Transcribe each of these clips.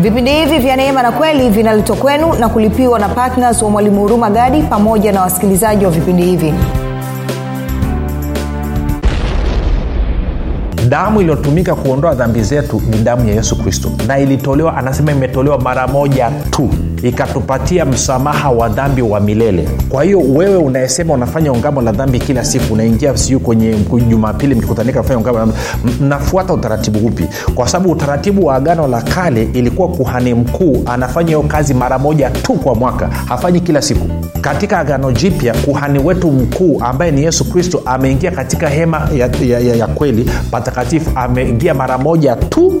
vipindi hivi vya neema na kweli vinaletwa kwenu na kulipiwa na ptns wa mwalimu huruma gadi pamoja na wasikilizaji wa vipindi hivi. Damu iliyotumika kuondoa dhambi zetu ni damu ya yesu kristo. Na ilitolewa anasema imetolewa mara moja tu ikatupatia msamaha wa dhambi wa milele. Kwa hiyo wewe unayesema unafanya ungamo la dhambi kila siku unaingia siu kwenye jumapili mkikutanika mnafuata utaratibu upi? Kwa sababu utaratibu wa agano la kale ilikuwa kuhani mkuu anafanya hiyo kazi mara moja tu kwa mwaka hafanyi kila siku. Katika agano jipya kuhani wetu mkuu ambaye ni yesu kristo ameingia katika hema ya, ya, ya, ya kweli patakatifu ameingia mara moja tu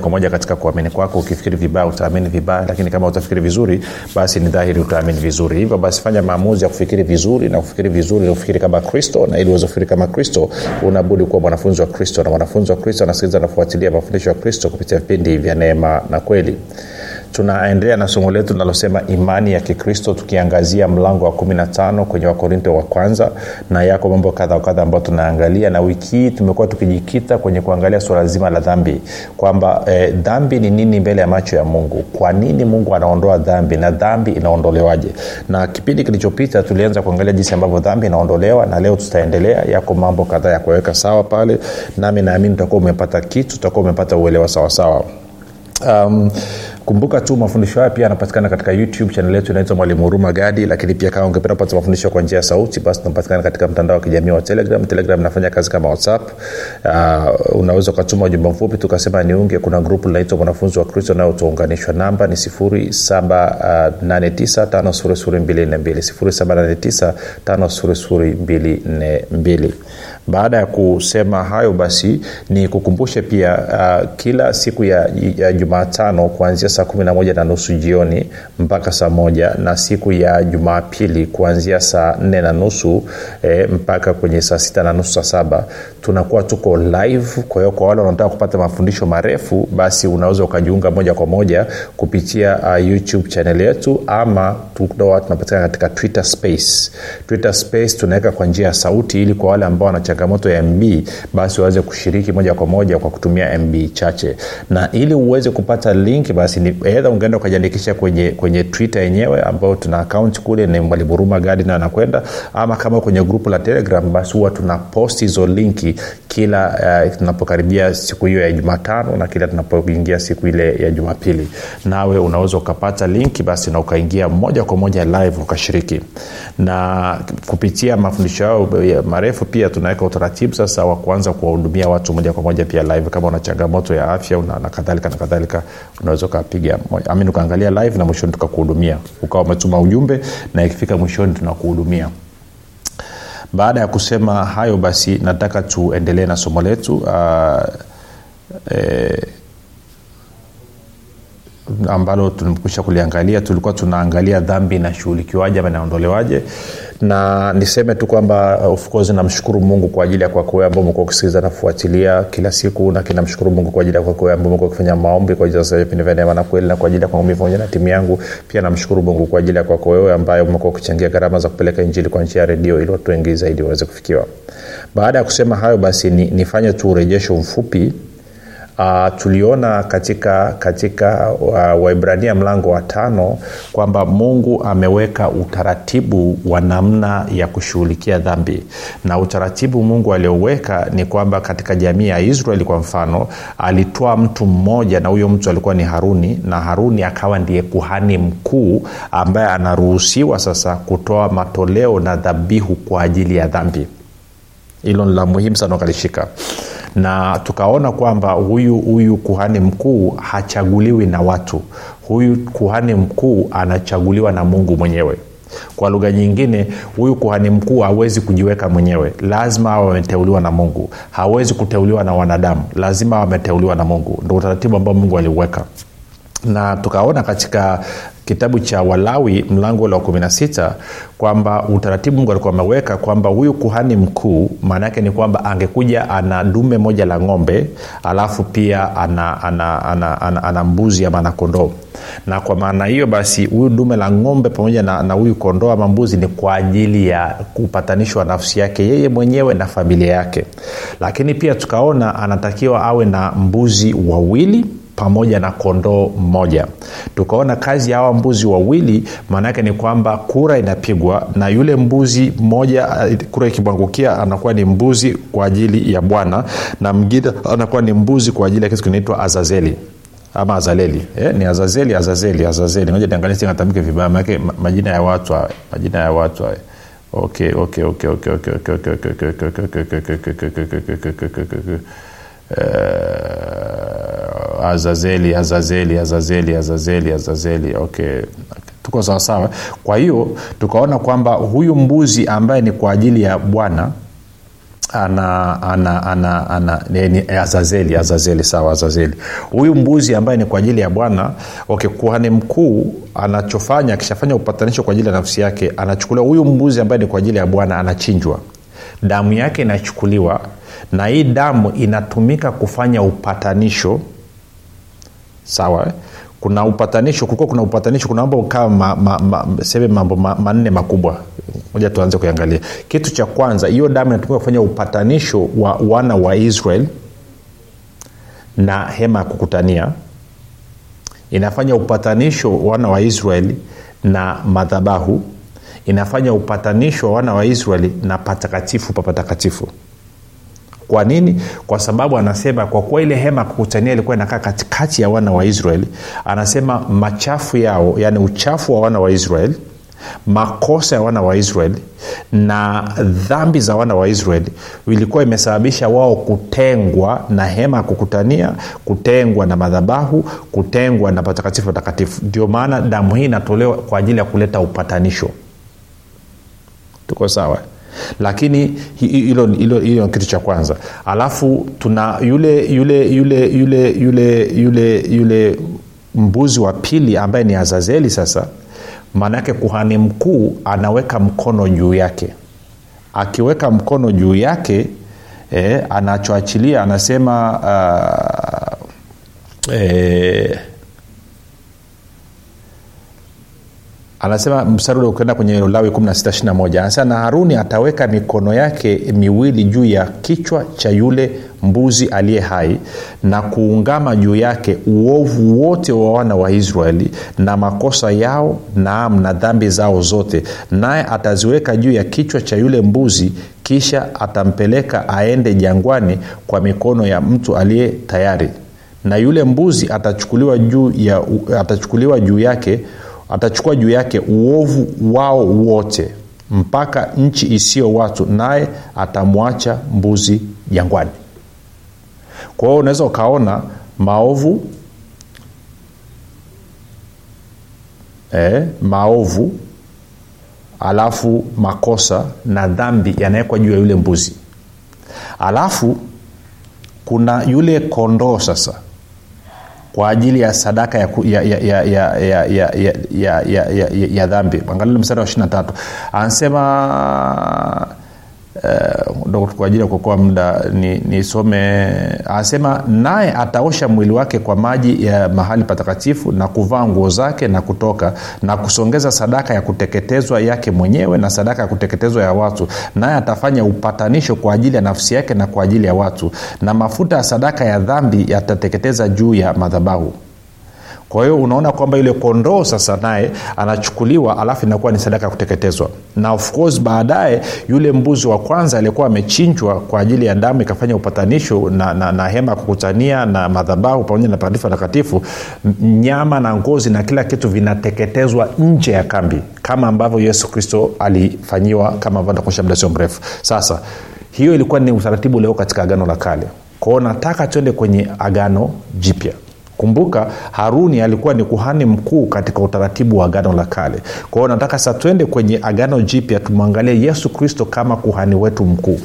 kwa moja katika kuamini kwako. Ukifikiri vibaya utaamini vibaya lakini kama utafikiri vizuri basi ni dhahiri utaamini vizuri. Hivyo basi fanya maamuzi ya kufikiri vizuri na kufikiri vizuri kufikiri kama kristo. Na ili uweze kufikiri kama kristo unabudi kuwa mwanafunzi wa kristo. Na mwanafunzi wa kristo anasikiliza nafuatilia mafundisho ya kristo kupitia vipindi vya neema na kweli tunaendelea na somo letu linalosema imani ya kikristo tukiangazia mlango wa 15 kwenye wakorinto wa kwanza na yako mambo kadha wakadha ambayo tunaangalia na wiki hii tumekuwa tukijikita kwenye kuangalia suala zima la dhambi kwamba eh, dhambi ni nini mbele ya macho ya mungu? Kwa nini mungu anaondoa dhambi na dhambi inaondolewaje? Na kipindi kilichopita tulianza kuangalia jinsi ambavyo dhambi inaondolewa na leo tutaendelea. Yako mambo kadhaa ya kuweka sawa pale nami naamini utakuwa umepata kitu utakuwa umepata uelewa sawasawa um, kumbuka tu mafundisho haya pia yanapatikana katika youtube chanel yetu inaitwa mwalimu huruma gadi lakini pia kama ungependa kupata mafundisho kwa njia ya sauti basi tunapatikana katika mtandao wa kijamii wa telegram. Telegram inafanya kazi kama whatsapp. Uh, unaweza ukatuma ujumbe mfupi tukasema niunge. Kuna grupu linaitwa mwanafunzi wa kristo nayo tuunganishwa namba ni 789 baada ya kusema hayo basi ni kukumbushe pia uh, kila siku ya, ya jumatano kuanzia saa kumi na moja na nusu jioni mpaka saa moja na siku ya jumapili kuanzia saa nne na nusu e, mpaka kwenye saa sita na nusu saa saba. Tunakuwa tuko live. Kwa hiyo kwa wale wanaotaka kupata mafundisho marefu basi unaweza ukajiunga moja kwa moja kupitia uh, youtube chanel yetu ama tunawa tunapatikana katika twitter space. Twitter space tunaweka kwa njia ya sauti ili kwa wale ambao wana changamoto ya mb basi waweze kushiriki moja kwa moja kwa kutumia mb chache. Na ili uweze kupata link basi ni edha ungeenda ukajiandikisha kwenye kwenye twitter yenyewe ambayo tuna akaunti kule ni mwaliburuma gadi na anakwenda. Ama kama kwenye grupu la telegram basi huwa tuna post hizo linki kila uh, tunapokaribia siku hiyo ya jumatano na kila tunapoingia siku ile ya jumapili. Nawe unaweza ukapata linki basi na ukaingia moja kwa moja live ukashiriki. Na kupitia mafundisho yao marefu pia tunaweka utaratibu sasa wa kuanza kuwahudumia watu moja kwa moja pia live. Kama una changamoto ya afya na kadhalika na kadhalika unaweza ukapiga amin ukaangalia live na mwishoni tukakuhudumia. Ukawa umetuma ujumbe na ikifika mwishoni tunakuhudumia. Baada ya kusema hayo basi nataka tuendelee na somo letu uh, eh, ambalo tumekwisha kuliangalia tulikuwa tunaangalia dhambi inashughulikiwaje ama inaondolewaje. Na niseme tu kwamba of course namshukuru mungu kwa ajili ya kwako ambao umekuwa ukisikiliza nafuatilia kila siku na kinamshukuru mungu kwa ajili ya kwako ambao umekuwa ukifanya maombi kwa ajili ya vipindi vya neema na kweli na kwa ajili ya kwangu pamoja na timu yangu. Pia namshukuru mungu kwa ajili ya kwako wewe umekuwa ukichangia gharama za kupeleka injili kwa njia ya redio ili watu wengi zaidi waweze kufikiwa. Baada ya kusema hayo basi ni, nifanye tu urejesho mfupi uh, tuliona katika katika uh, waibrania mlango wa tano kwamba mungu ameweka utaratibu wa namna ya kushughulikia dhambi. Na utaratibu mungu alioweka ni kwamba katika jamii ya israeli kwa mfano alitoa mtu mmoja na huyo mtu alikuwa ni haruni na haruni akawa ndiye kuhani mkuu ambaye anaruhusiwa sasa kutoa matoleo na dhabihu kwa ajili ya dhambi. Hilo ni la muhimu sana ukalishika na tukaona kwamba huyu huyu kuhani mkuu hachaguliwi na watu. Huyu kuhani mkuu anachaguliwa na mungu mwenyewe. Kwa lugha nyingine huyu kuhani mkuu hawezi kujiweka mwenyewe. Lazima awe ameteuliwa na mungu. Hawezi kuteuliwa na wanadamu. Lazima awe ameteuliwa na mungu. Ndo utaratibu ambao mungu aliuweka na tukaona katika kitabu cha walawi mlango ule wa 16 kwamba utaratibu mungu alikuwa ameweka kwamba huyu kuhani mkuu maana yake ni kwamba angekuja ana dume moja la ng'ombe alafu pia ana, ana, ana, ana, ana mbuzi ama ana kondoo. Na kwa maana hiyo basi huyu dume la ng'ombe pamoja na, na huyu kondoo ama mbuzi ni kwa ajili ya kupatanishwa nafsi yake yeye mwenyewe na familia yake. Lakini pia tukaona anatakiwa awe na mbuzi wawili pamoja na kondoo mmoja tukaona kazi ya hawa mbuzi wawili maanaake ni kwamba kura inapigwa na yule mbuzi mmoja kura ikimwangukia anakuwa ni mbuzi kwa ajili ya bwana na mgine anakuwa ni mbuzi kwa ajili ya kitu kinaitwa azazeli ama azaleli eh, ni azazeli azazeli azazeli moja niangalia vibaya manake majina ya watu hawe majina ya watu hawe okay uh, azazeli azazeli azazeli azazeli azazeli. Okay. Tuko sawasawa kwa hiyo tukaona kwamba huyu mbuzi ambaye ni kwa ajili ya bwana ana ana ana ana ni, azazeli azazeli sawa azazeli. Huyu mbuzi ambaye ni kwa ajili ya bwana okay, kuhani mkuu anachofanya akishafanya upatanisho kwa ajili ya nafsi yake anachukuliwa huyu mbuzi ambaye ni kwa ajili ya bwana anachinjwa. Damu yake inachukuliwa na hii damu inatumika kufanya upatanisho sawa eh? kuna upatanisho kulikuwa kuna upatanisho kuna mambo kaa ma, ma, ma, seme mambo manne makubwa. Moja tuanze kuangalia kitu cha kwanza hiyo damu inatumika kufanya upatanisho wa wana wa israel na hema ya kukutania. Inafanya upatanisho wa wana wa israeli na madhabahu. Inafanya upatanisho wa wana wa israeli na patakatifu pa patakatifu kwa nini? Kwa sababu anasema kwa kuwa ile hema kukutania ilikuwa inakaa katikati ya wana wa israeli anasema machafu yao yani uchafu wa wana wa israeli makosa ya wana wa israeli na dhambi za wana wa israeli ilikuwa imesababisha wao kutengwa na hema ya kukutania kutengwa na madhabahu kutengwa na patakatifu patakatifu. Ndio maana damu hii inatolewa kwa ajili ya kuleta upatanisho. Tuko sawa lakini hilo hilo kitu cha kwanza. Alafu tuna yule yule yule yule yule yule yule mbuzi wa pili ambaye ni azazeli sasa maanaake kuhani mkuu anaweka mkono juu yake. Akiweka mkono juu yake eh, anachoachilia anasema uh, eh, anasema mstari ule ukienda kwenye lawi 16 anasema na haruni ataweka mikono yake miwili juu ya kichwa cha yule mbuzi aliye hai na kuungama juu yake uovu wote wa wana wa israeli na makosa yao naam na dhambi zao zote. Naye ataziweka juu ya kichwa cha yule mbuzi kisha atampeleka aende jangwani kwa mikono ya mtu aliye tayari. Na yule mbuzi atachukuliwa juu, ya, atachukuliwa juu yake atachukua juu yake uovu wao wote mpaka nchi isiyo watu naye atamwacha mbuzi jangwani. Kwa hiyo unaweza ukaona maovu eh, maovu alafu makosa na dhambi yanawekwa juu ya yule mbuzi. Alafu kuna yule kondoo sasa kwa ajili ya sadaka ya, dhambi angalili mstari wa ishiri tatu anasema uh, kwa ajili ya kuokoa muda nisome ni anasema naye ataosha mwili wake kwa maji ya mahali patakatifu na kuvaa nguo zake na kutoka na kusongeza sadaka ya kuteketezwa yake mwenyewe na sadaka ya kuteketezwa ya watu. Naye atafanya upatanisho kwa ajili ya nafsi yake na kwa ajili ya watu. Na mafuta ya sadaka ya dhambi yatateketeza juu ya madhabahu kwa hiyo unaona kwamba yule kondoo sasa naye anachukuliwa alafu inakuwa ni sadaka ya kuteketezwa. Na of course baadaye yule mbuzi wa kwanza aliyekuwa amechinjwa kwa ajili ya damu ikafanya upatanisho na, na, na hema ya kukutania na madhabahu pamoja na patakatifu takatifu nyama na ngozi na kila kitu vinateketezwa nje ya kambi kama ambavyo yesu kristo alifanyiwa kama ambavyo takuonyesha muda sio mrefu. Sasa hiyo ilikuwa ni utaratibu leo katika agano la kale. Kwao nataka tuende kwenye agano jipya kumbuka haruni alikuwa ni kuhani mkuu katika utaratibu wa agano la kale. Kwa nataka sa twende kwenye agano jipya tumwangalie yesu kristo kama kuhani wetu mkuu.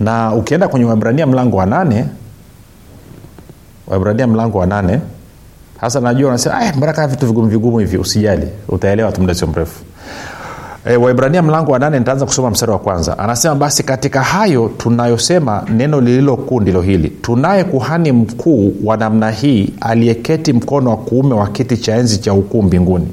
Na ukienda kwenye waibrania mlango wa nane waibrania mlango wa nane hasa najua unasema mbona kaa vitu vigumu vigumu hivi usijali utaelewa tu muda sio mrefu e, waibrania mlango wa nane nitaanza kusoma mstari wa kwanza. Anasema basi katika hayo tunayosema neno lililokuu ndilo hili. Tunaye kuhani mkuu wa namna hii aliyeketi mkono wa kuume wa kiti cha enzi cha ukuu mbinguni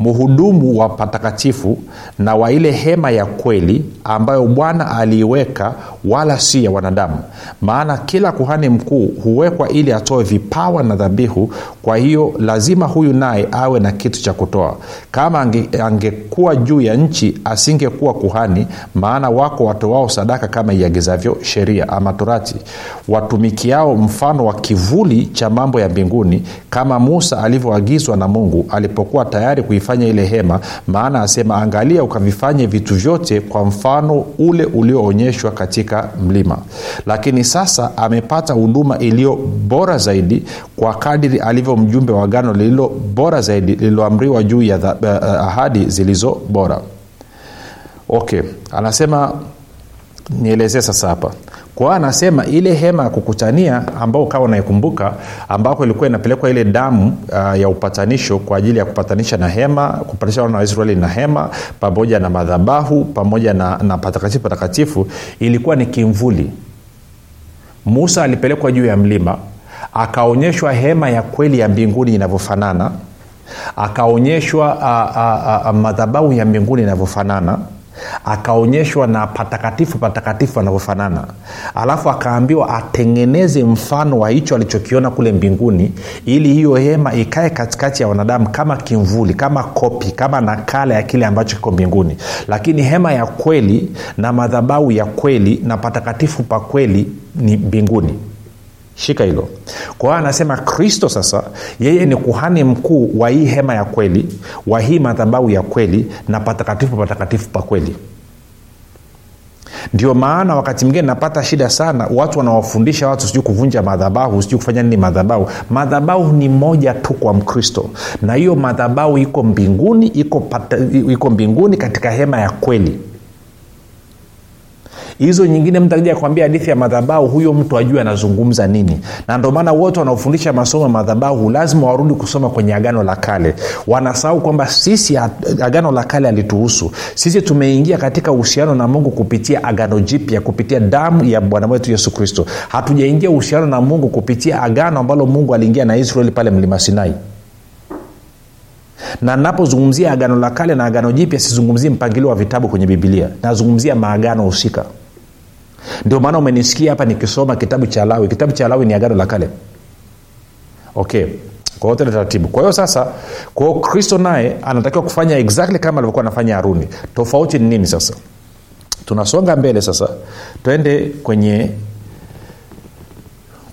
mhudumu wa patakatifu na wa ile hema ya kweli ambayo bwana aliiweka wala si ya wanadamu. Maana kila kuhani mkuu huwekwa ili atoe vipawa na dhabihu kwa hiyo lazima huyu naye awe na kitu cha kutoa. Kama ange, angekuwa juu ya nchi asingekuwa kuhani maana wako watoao sadaka kama iagizavyo sheria ama torati. Watumikiao mfano wa kivuli cha mambo ya mbinguni kama musa alivyoagizwa na mungu alipokuwa tayari kuifanya ile hema maana asema angalia ukavifanye vitu vyote kwa mfano ule ulioonyeshwa katika mlima. Lakini sasa amepata huduma iliyo bora zaidi kwa kadiri alivyo mjumbe wa gano lililo bora zaidi lililoamriwa juu ya uh, ahadi zilizo bora. Okay anasema nielezee sasa hapa kwao anasema ile hema ya kukutania ambao ukawa unaikumbuka ambako ilikuwa inapelekwa ile damu uh, ya upatanisho kwa ajili ya kupatanisha na hema kupatanisha wana wa na hema pamoja na madhabahu pamoja na, na patakatifu patakatifu ilikuwa ni kimvuli. Musa alipelekwa juu ya mlima akaonyeshwa hema ya kweli ya mbinguni inavyofanana akaonyeshwa madhabahu ya mbinguni inavyofanana akaonyeshwa na patakatifu patakatifu anavyofanana. Alafu akaambiwa atengeneze mfano wa hicho alichokiona kule mbinguni ili hiyo hema ikae katikati ya wanadamu kama kimvuli kama kopi kama nakala ya kile ambacho kiko mbinguni. Lakini hema ya kweli na madhabau ya kweli na patakatifu pa kweli ni mbinguni shika hilo. Kwa hiyo anasema kristo sasa yeye ni kuhani mkuu wa hii hema ya kweli wa hii madhabahu ya kweli na patakatifu patakatifu pa kweli. Ndio maana wakati mwingine napata shida sana watu wanawafundisha watu sijui kuvunja madhabahu sijui kufanya nini madhabahu. Madhabahu ni moja tu kwa mkristo. Na hiyo madhabahu iko mbinguni iko, pata, iko mbinguni katika hema ya kweli hizo nyingine mtu akija kuambia hadithi ya madhabahu huyo mtu ajue anazungumza nini. Na ndio maana wote wanaofundisha masomo ya madhabahu lazima warudi kusoma kwenye agano la kale. Wanasahau kwamba sisi agano la kale alituhusu sisi tumeingia katika uhusiano na mungu kupitia agano jipya kupitia damu ya bwana wetu yesu kristo. Hatujaingia uhusiano na mungu kupitia agano ambalo mungu aliingia na israeli pale mlima sinai. Na napozungumzia agano la kale na agano jipya sizungumzie mpangilio wa vitabu kwenye bibilia nazungumzia maagano husika ndio maana umenisikia hapa nikisoma kitabu cha lawi. Kitabu cha lawi ni agano la kale. Okay. Kwa taratibu. Kwa hiyo sasa kwa hiyo kristo naye anatakiwa kufanya exactly kama alivyokuwa anafanya haruni. Tofauti ni nini sasa? Tunasonga mbele sasa. Twende kwenye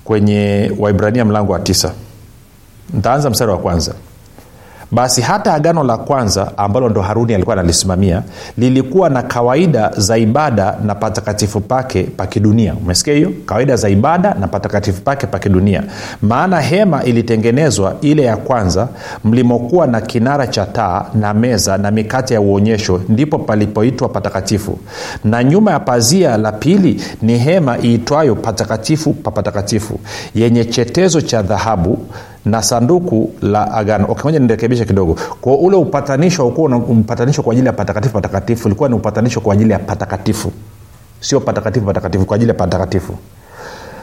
kwenye waibrania mlango wa tisa. Ntaanza mstari wa kwanza basi hata agano la kwanza ambalo ndo haruni alikuwa analisimamia lilikuwa na kawaida za ibada na patakatifu pake pakidunia umesikia hiyo? Kawaida za ibada na patakatifu pake pakidunia maana hema ilitengenezwa ile ya kwanza mlimokuwa na kinara cha taa na meza na mikate ya uonyesho ndipo palipoitwa patakatifu. Na nyuma ya pazia la pili ni hema iitwayo patakatifu pa patakatifu yenye chetezo cha dhahabu na sanduku la agano. Okay, moja nirekebishe kidogo. Kwa ule upatanisho ukuwa mpatanisho kwa ajili ya patakatifu patakatifu ilikuwa ni upatanisho kwa ajili ya patakatifu. Sio patakatifu patakatifu kwa ajili ya patakatifu.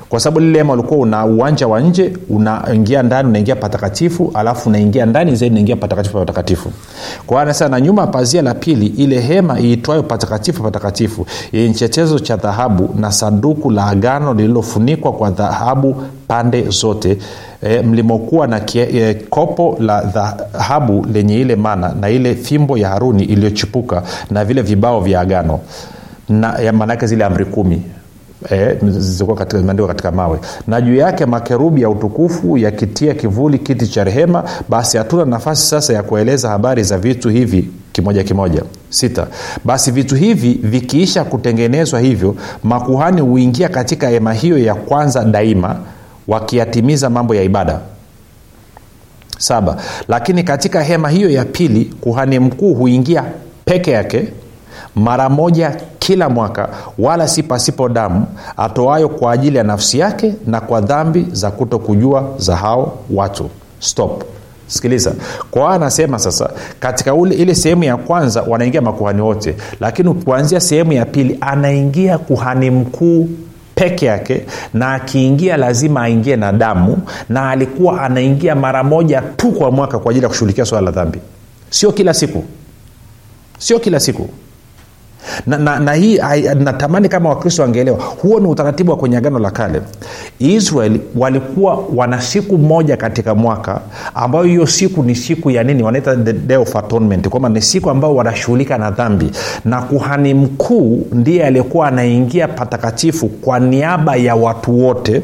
Kwa sababu lile hema ulikuwa una uwanja wa nje unaingia ndani unaingia patakatifu alafu unaingia ndani zaidi unaingia patakatifu patakatifu. Kwa anasema na nyuma pazia la pili ile hema iitwayo patakatifu patakatifu yenye chechezo cha dhahabu na sanduku la agano lililofunikwa kwa dhahabu pande zote e, mlimokuwa na kie, e, kopo la dhahabu lenye ile mana na ile fimbo ya haruni iliyochipuka na vile vibao vya agano na maanaake zile amri kumi E, zilikuwa katika, katika mawe. Na juu yake makerubi ya utukufu yakitia kivuli kiti cha rehema basi hatuna nafasi sasa ya kueleza habari za vitu hivi kimoja kimoja. Sita. Basi vitu hivi vikiisha kutengenezwa hivyo makuhani huingia katika hema hiyo ya kwanza daima wakiyatimiza mambo ya ibada. Saba. Lakini katika hema hiyo ya pili kuhani mkuu huingia peke yake mara moja kila mwaka wala si pasipo damu atoayo kwa ajili ya nafsi yake na kwa dhambi za kuto kujua za hao watu. Stop. Sikiliza. Kwa anasema sasa katika ule ile sehemu ya kwanza wanaingia makuhani wote lakini kuanzia sehemu ya pili anaingia kuhani mkuu peke yake na akiingia lazima aingie na damu na alikuwa anaingia mara moja tu kwa mwaka kwa ajili ya kushughulikia swala la dhambi. Sio kila siku. Sio kila siku na, na, na hii natamani kama wakristo wangeelewa huo ni utaratibu wa kwenye agano la kale. Israel walikuwa wana siku moja katika mwaka ambayo hiyo siku ni siku ya nini? Wanaita the day of atonement kwamba ni siku ambayo wanashughulika na dhambi. Na kuhani mkuu ndiye aliyekuwa anaingia patakatifu kwa niaba ya watu wote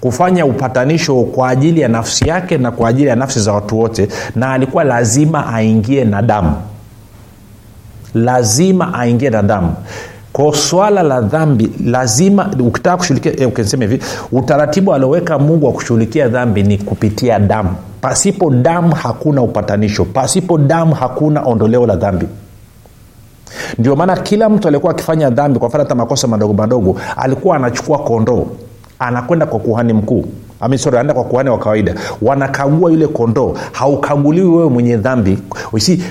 kufanya upatanisho kwa ajili ya nafsi yake na kwa ajili ya nafsi za watu wote na alikuwa lazima aingie na damu lazima aingie na damu. Ko swala la dhambi lazima ukitaka kushughulikia eh, ukisema hivi utaratibu alioweka mungu wa kushughulikia dhambi ni kupitia damu. Pasipo damu hakuna upatanisho. Pasipo damu hakuna ondoleo la dhambi. Ndio maana kila mtu alikuwa akifanya dhambi kwa mfano hata makosa madogo madogo alikuwa anachukua kondoo anakwenda kwa kuhani mkuu. Anaenda kwa kuhani wa kawaida. Wanakagua yule kondoo. Haukaguliwi wewe mwenye dhambi. Si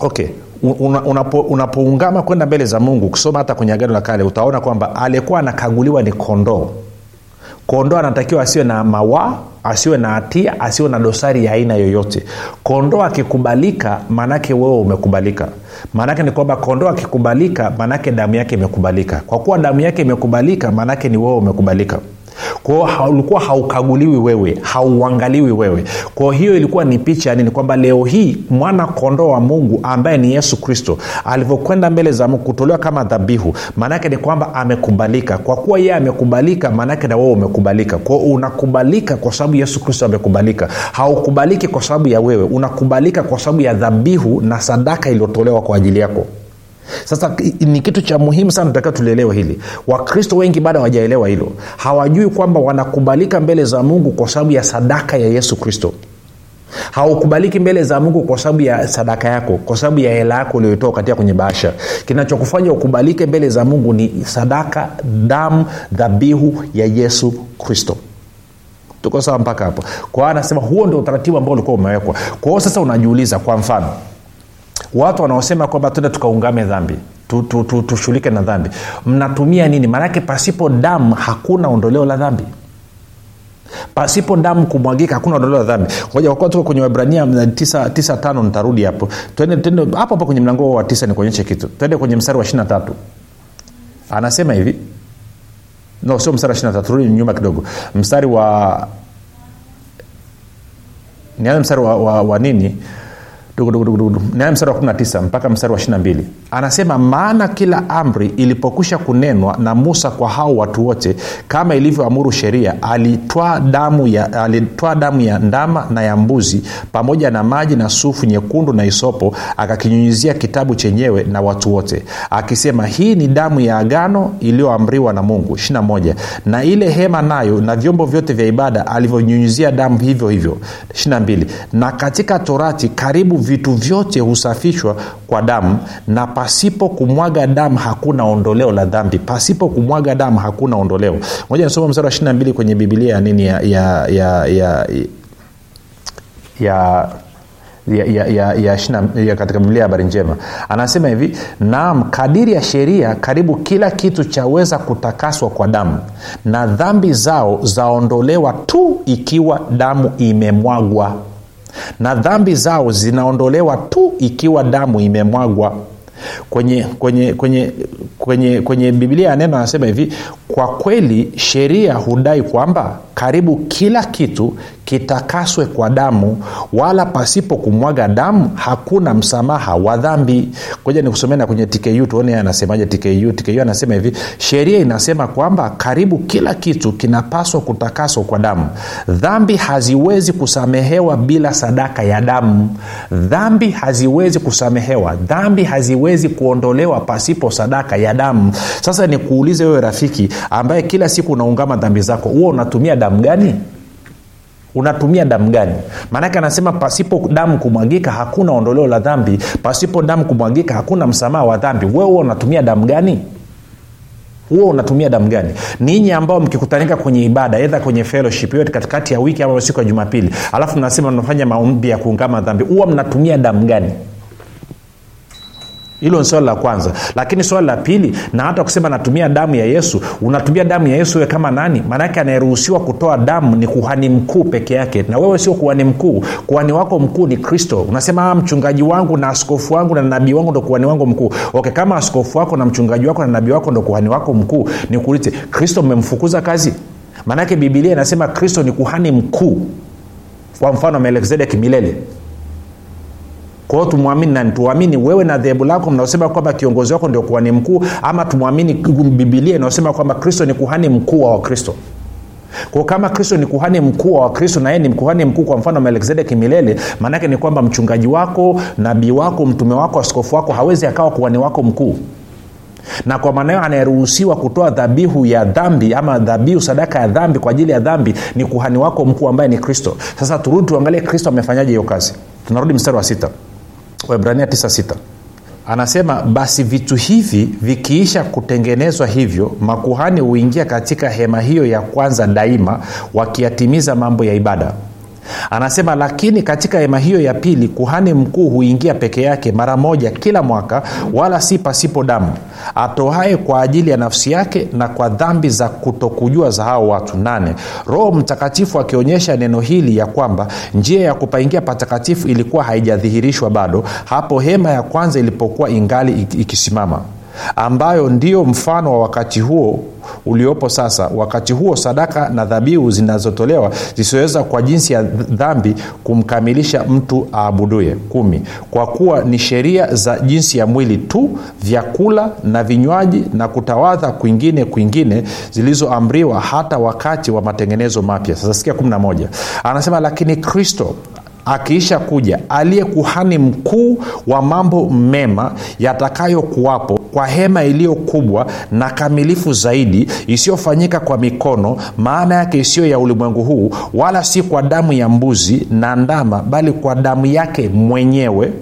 okay unapo, unapoungama kwenda mbele za mungu kusoma hata kwenye agano la kale utaona kwamba aliyekuwa anakaguliwa ni kondoo. Kondoo anatakiwa asiwe na mawaa asiwe na hatia asiwe na dosari ya aina yoyote. Kondoo akikubalika maanake wewe umekubalika. Maanake ni kwamba kondoo akikubalika maanake damu yake imekubalika. Kwa kuwa damu yake imekubalika maanake ni wewe umekubalika kwao ulikuwa haukaguliwi wewe hauangaliwi wewe. Kwao hiyo ilikuwa ni picha ya nini? Kwamba leo hii mwana kondoo wa mungu ambaye ni yesu kristo alivyokwenda mbele za mungu kutolewa kama dhabihu maanaake ni kwamba amekubalika. Kwa kuwa yeye amekubalika maanaake na wewe umekubalika. Kwao unakubalika kwa sababu yesu kristo amekubalika. Haukubaliki kwa sababu ya wewe unakubalika kwa sababu ya dhabihu na sadaka iliyotolewa kwa ajili yako sasa ni kitu cha muhimu sana tutakiwa tulielewe hili. Wakristo wengi bado hawajaelewa hilo. Hawajui kwamba wanakubalika mbele za mungu kwa sababu ya sadaka ya yesu kristo. Haukubaliki mbele za mungu kwa sababu ya sadaka yako kwa sababu ya hela yako ulioitoa katika kwenye bahasha. Kinachokufanya ukubalike mbele za mungu ni sadaka damu dhabihu ya yesu kristo. Tuko sawa mpaka hapo? Kwa anasema huo ndio utaratibu ambao ulikuwa umewekwa. Kwa hiyo sasa unajiuliza kwa mfano watu wanaosema kwamba tuende tukaungame dhambi tushughulike tu, tu, tu na dhambi. Mnatumia nini? Maanake pasipo damu hakuna ondoleo la dhambi. Pasipo damu kumwagika hakuna ondoleo la dhambi. Moja kwa tuko kwenye wabrania tisa, tisa tano nitarudi hapo. Hapo hapo kwenye mlango wa tisa nikuonyeshe kitu. Twende kwenye mstari wa ishiri tatu. Anasema hivi. No sio mstari wa ishiri tatu rudi nyuma kidogo. Mstari wa nianze mstari wa, wa, wa nini mstari wa 19 mpaka mstari wa 22 anasema maana kila amri ilipokwisha kunenwa na musa kwa hao watu wote kama ilivyoamuru sheria alitwaa damu ya damu ya ndama na ya mbuzi pamoja na maji na sufu nyekundu na isopo akakinyunyizia kitabu chenyewe na watu wote akisema hii ni damu ya agano iliyoamriwa na mungu 21 na ile hema nayo na vyombo vyote vya ibada alivyonyunyizia damu hivyo hivyo. 22 na katika torati karibu vitu vyote husafishwa kwa damu na pasipo kumwaga damu hakuna ondoleo la dhambi. Pasipo kumwaga damu hakuna ondoleo. Moja nisoma mstari wa 22 kwenye bibilia ya nini ya ya ya, ya, ya ya, ya, ya, ya, shina, ya katika biblia ya habari njema. Anasema hivi naam kadiri ya sheria karibu kila kitu chaweza kutakaswa kwa damu na dhambi zao zaondolewa tu ikiwa damu imemwagwa. Na dhambi zao zinaondolewa tu ikiwa damu imemwagwa kwenye kwenye kwenye kwenye kwenye biblia ya neno anasema hivi kwa kweli sheria hudai kwamba karibu kila kitu kitakaswe kwa damu wala pasipo kumwaga damu hakuna msamaha wa dhambi. Koja nikusomea kwenye tku tuone anasemaje. Tku tku anasema hivi sheria inasema kwamba karibu kila kitu kinapaswa kutakaswa kwa damu. Dhambi haziwezi kusamehewa bila sadaka ya damu. Dhambi haziwezi kusamehewa. Dhambi haziwezi haziwezi kuondolewa pasipo sadaka ya damu. Sasa nikuulize wewe rafiki ambaye kila siku unaungama dhambi zako huo unatumia damu gani? Unatumia damu gani? Maanake anasema pasipo damu kumwagika hakuna ondoleo la dhambi. Pasipo damu kumwagika hakuna msamaha wa dhambi. Wewe huo unatumia damu gani? Huo unatumia damu gani? Ninyi ambao mkikutanika kwenye ibada edha kwenye fellowship yote katikati ya wiki ama siku ya jumapili alafu mnasema mnafanya maombi ya kuungama dhambi huwa mnatumia damu gani hilo ni swali la kwanza. Lakini swali la pili na hata kusema natumia damu ya yesu unatumia damu ya yesu we kama nani? Maanake anayeruhusiwa kutoa damu ni kuhani mkuu peke yake. Na wewe sio kuhani mkuu. Kuhani wako mkuu ni kristo. Unasema ah, mchungaji wangu na askofu wangu na nabii wangu ndo kuhani wangu mkuu. Okay kama askofu wako na mchungaji wako na nabii wako ndo kuhani wako mkuu ni kuulize kristo mmemfukuza kazi? Maanake bibilia inasema kristo ni kuhani mkuu. Kwa mfano melkizedek milele kwa hiyo tumwamini nani tuamini wewe na dhehebu lako mnaosema kwamba kiongozi wako ndio kuhani mkuu ama tumwamini bibilia inayosema kwamba kristo ni kuhani mkuu wa wakristo? Kwa kama kristo ni kuhani mkuu wa wakristo na yeye ni kuhani mkuu kwa mfano melkizedeki milele maanake ni kwamba mchungaji wako nabii wako mtume wako askofu wako hawezi akawa kuhani wako mkuu. Na kwa maana hiyo anayeruhusiwa kutoa dhabihu ya dhambi ama dhabihu sadaka ya dhambi kwa ajili ya dhambi ni kuhani wako mkuu ambaye ni kristo. Sasa turudi tuangalie kristo amefanyaje hiyo kazi. Tunarudi mstari wa sita waibrania 96 anasema basi vitu hivi vikiisha kutengenezwa hivyo makuhani huingia katika hema hiyo ya kwanza daima wakiyatimiza mambo ya ibada anasema lakini katika hema hiyo ya pili kuhani mkuu huingia peke yake mara moja kila mwaka wala si pasipo damu. Atoae kwa ajili ya nafsi yake na kwa dhambi za kutokujua za hao watu nane. Roho mtakatifu akionyesha neno hili ya kwamba njia ya kupaingia patakatifu ilikuwa haijadhihirishwa bado hapo hema ya kwanza ilipokuwa ingali ikisimama ambayo ndio mfano wa wakati huo uliopo sasa. Wakati huo sadaka na dhabihu zinazotolewa zisiweza kwa jinsi ya dhambi kumkamilisha mtu aabuduye. Kumi kwa kuwa ni sheria za jinsi ya mwili tu vyakula na vinywaji na kutawadha kwingine kwingine zilizoamriwa hata wakati wa matengenezo mapya. Sasa sikia 11 anasema lakini kristo akiisha kuja aliye kuhani mkuu wa mambo mema yatakayokuwapo kwa hema iliyo kubwa na kamilifu zaidi isiyofanyika kwa mikono maana yake isiyo ya ulimwengu huu wala si kwa damu ya mbuzi na ndama bali kwa damu yake mwenyewe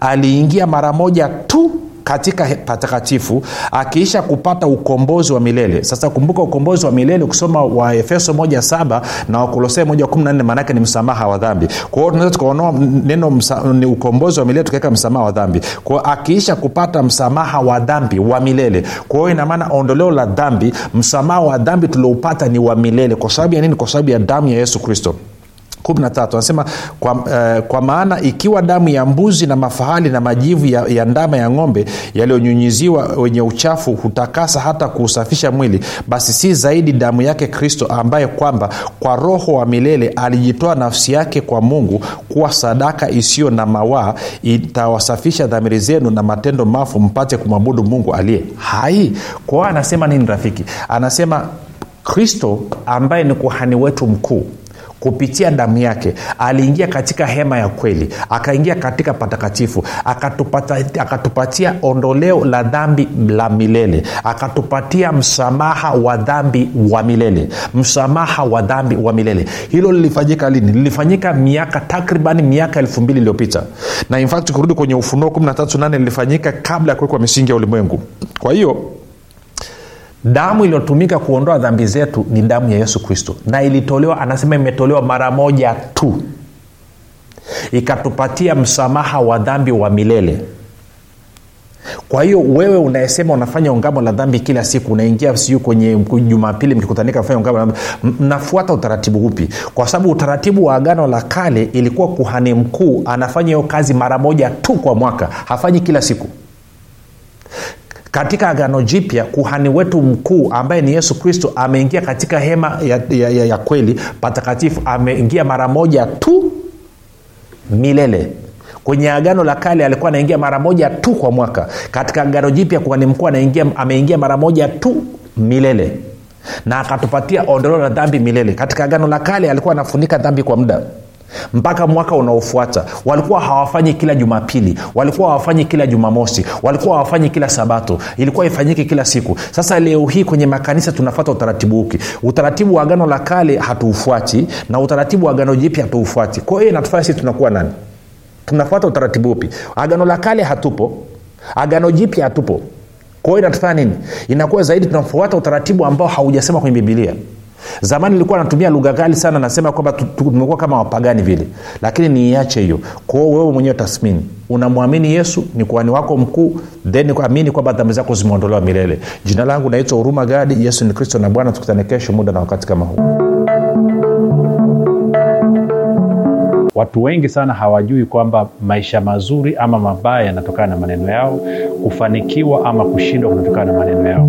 aliingia mara moja tu katika patakatifu akiisha kupata ukombozi wa milele. Sasa kumbuka ukombozi wa milele ukisoma waefeso 17 na wakolosai 14 maanake ni msamaha wa dhambi. Kwa hiyo tunaweza tukaonoa neno msa, ni ukombozi wa milele tukaweka msamaha wa dhambi. Kwao akiisha kupata msamaha wa dhambi wa milele. Kwa hiyo inamaana ondoleo la dhambi msamaha wa dhambi tulioupata ni wa milele. Kwa sababu ya nini? Kwa sababu ya damu ya yesu kristo 13 anasema kwa, uh, kwa maana ikiwa damu ya mbuzi na mafahali na majivu ya, ya ndama ya ng'ombe yaliyonyunyiziwa wenye uchafu hutakasa hata kuusafisha mwili basi si zaidi damu yake kristo ambaye kwamba kwa roho wa milele alijitoa nafsi yake kwa mungu kuwa sadaka isiyo na mawaa itawasafisha dhamiri zenu na matendo mafu mpate kumwabudu mungu aliye hai. Kwao anasema nini rafiki? Anasema kristo ambaye ni kuhani wetu mkuu kupitia damu yake aliingia katika hema ya kweli akaingia katika patakatifu akatupata, akatupatia ondoleo la dhambi la milele akatupatia msamaha wa dhambi wa milele msamaha wa dhambi wa milele. Hilo lilifanyika lini? Lilifanyika miaka takriban miaka elfu mbili iliyopita. Na infact kurudi kwenye ufunuo 138 lilifanyika kabla ya kuwekwa misingi ya ulimwengu. Kwa hiyo damu iliyotumika kuondoa dhambi zetu ni damu ya yesu kristo. Na ilitolewa anasema imetolewa mara moja tu. Ikatupatia msamaha wa dhambi wa milele. Kwa hiyo wewe unayesema unafanya ungamo la dhambi kila siku unaingia siu kwenye jumapili mkikutanika fanya ungamo la dhambi mnafuata utaratibu upi? Kwa sababu utaratibu wa agano la kale ilikuwa kuhani mkuu anafanya hiyo kazi mara moja tu kwa mwaka hafanyi kila siku katika agano jipya kuhani wetu mkuu ambaye ni yesu kristo ameingia katika hema ya, ya, ya, ya kweli. Patakatifu ameingia mara moja tu milele. Kwenye agano la kale alikuwa anaingia mara moja tu kwa mwaka. Katika agano jipya kuhani mkuu ameingia mara moja tu milele. Na akatupatia ondoleo la dhambi milele. Katika agano la kale alikuwa anafunika dhambi kwa muda mpaka mwaka unaofuata walikuwa hawafanyi kila jumapili walikuwa hawafanyi kila jumamosi walikuwa hawafanyi kila sabato. Ilikuwa ifanyike kila siku. Sasa leo hii kwenye makanisa tunafata utaratibu huki utaratibu wa agano la kale hatuufuati na utaratibu wa agano jipya hatuufuati. Kwa hiyo inatufanya sisi tunakuwa nani? Tunafuata utaratibu upi? Agano la kale hatupo. Agano jipya hatupo. Kwa hiyo inatufanya nini? Inakuwa zaidi tunafuata utaratibu ambao haujasema kwenye bibilia zamani nilikuwa natumia lugha kali sana nasema kwamba tumekuwa kama wapagani vile. Lakini niiache hiyo. Kwao wewe mwenyewe tathmini. Unamwamini yesu ni kuhani wako mkuu then amini kwamba dhambi zako zimeondolewa milele. Jina langu naitwa huruma gadi yesu ni kristo na bwana tukutane kesho muda na wakati kama huu. Watu wengi sana hawajui kwamba maisha mazuri ama mabaya yanatokana na maneno yao kufanikiwa ama kushindwa kunatokana na maneno yao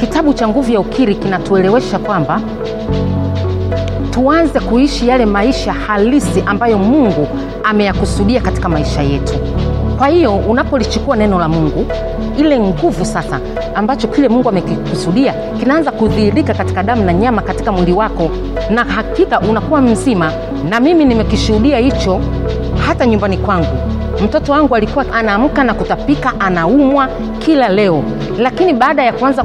kitabu cha nguvu ya ukiri kinatuelewesha kwamba tuanze kuishi yale maisha halisi ambayo mungu ameyakusudia katika maisha yetu. Kwa hiyo unapolichukua neno la mungu ile nguvu sasa ambacho kile mungu amekikusudia kinaanza kudhihirika katika damu na nyama katika mwili wako na hakika unakuwa mzima na mimi nimekishuhudia hicho hata nyumbani kwangu. Mtoto wangu alikuwa anaamka na kutapika anaumwa kila leo. Lakini baada ya kuanza